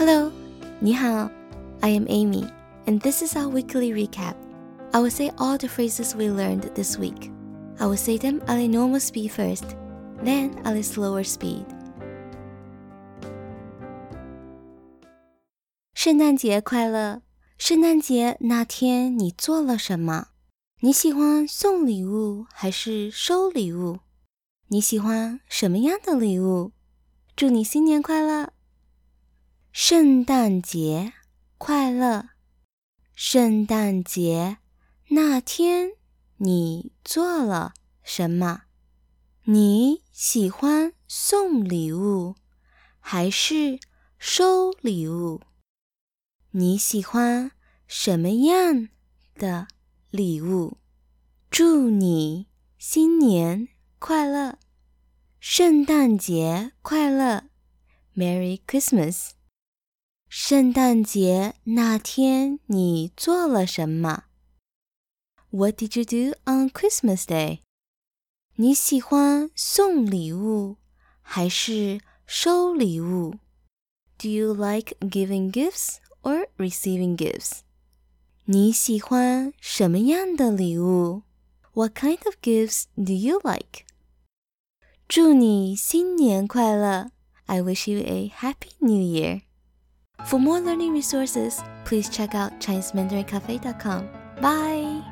Hello，你好，I am Amy, and this is our weekly recap. I will say all the phrases we learned this week. I will say them at a normal speed first, then at a slower speed. 圣诞节快乐！圣诞节那天你做了什么？你喜欢送礼物还是收礼物？你喜欢什么样的礼物？祝你新年快乐！ 圣诞节快乐！圣诞节那天你做了什么？你喜欢送礼物还是收礼物？你喜欢什么样的礼物？祝你新年快乐，圣诞节快乐，Merry Christmas！圣诞节那天你做了什么？What did you do on Christmas Day？你喜欢送礼物还是收礼物？Do you like giving gifts or receiving gifts? 你喜欢什么样的礼物？What kind of gifts do you like? 祝你新年快乐！I wish you a happy new year. For more learning resources, please check out ChineseMandarinCafe.com. Bye!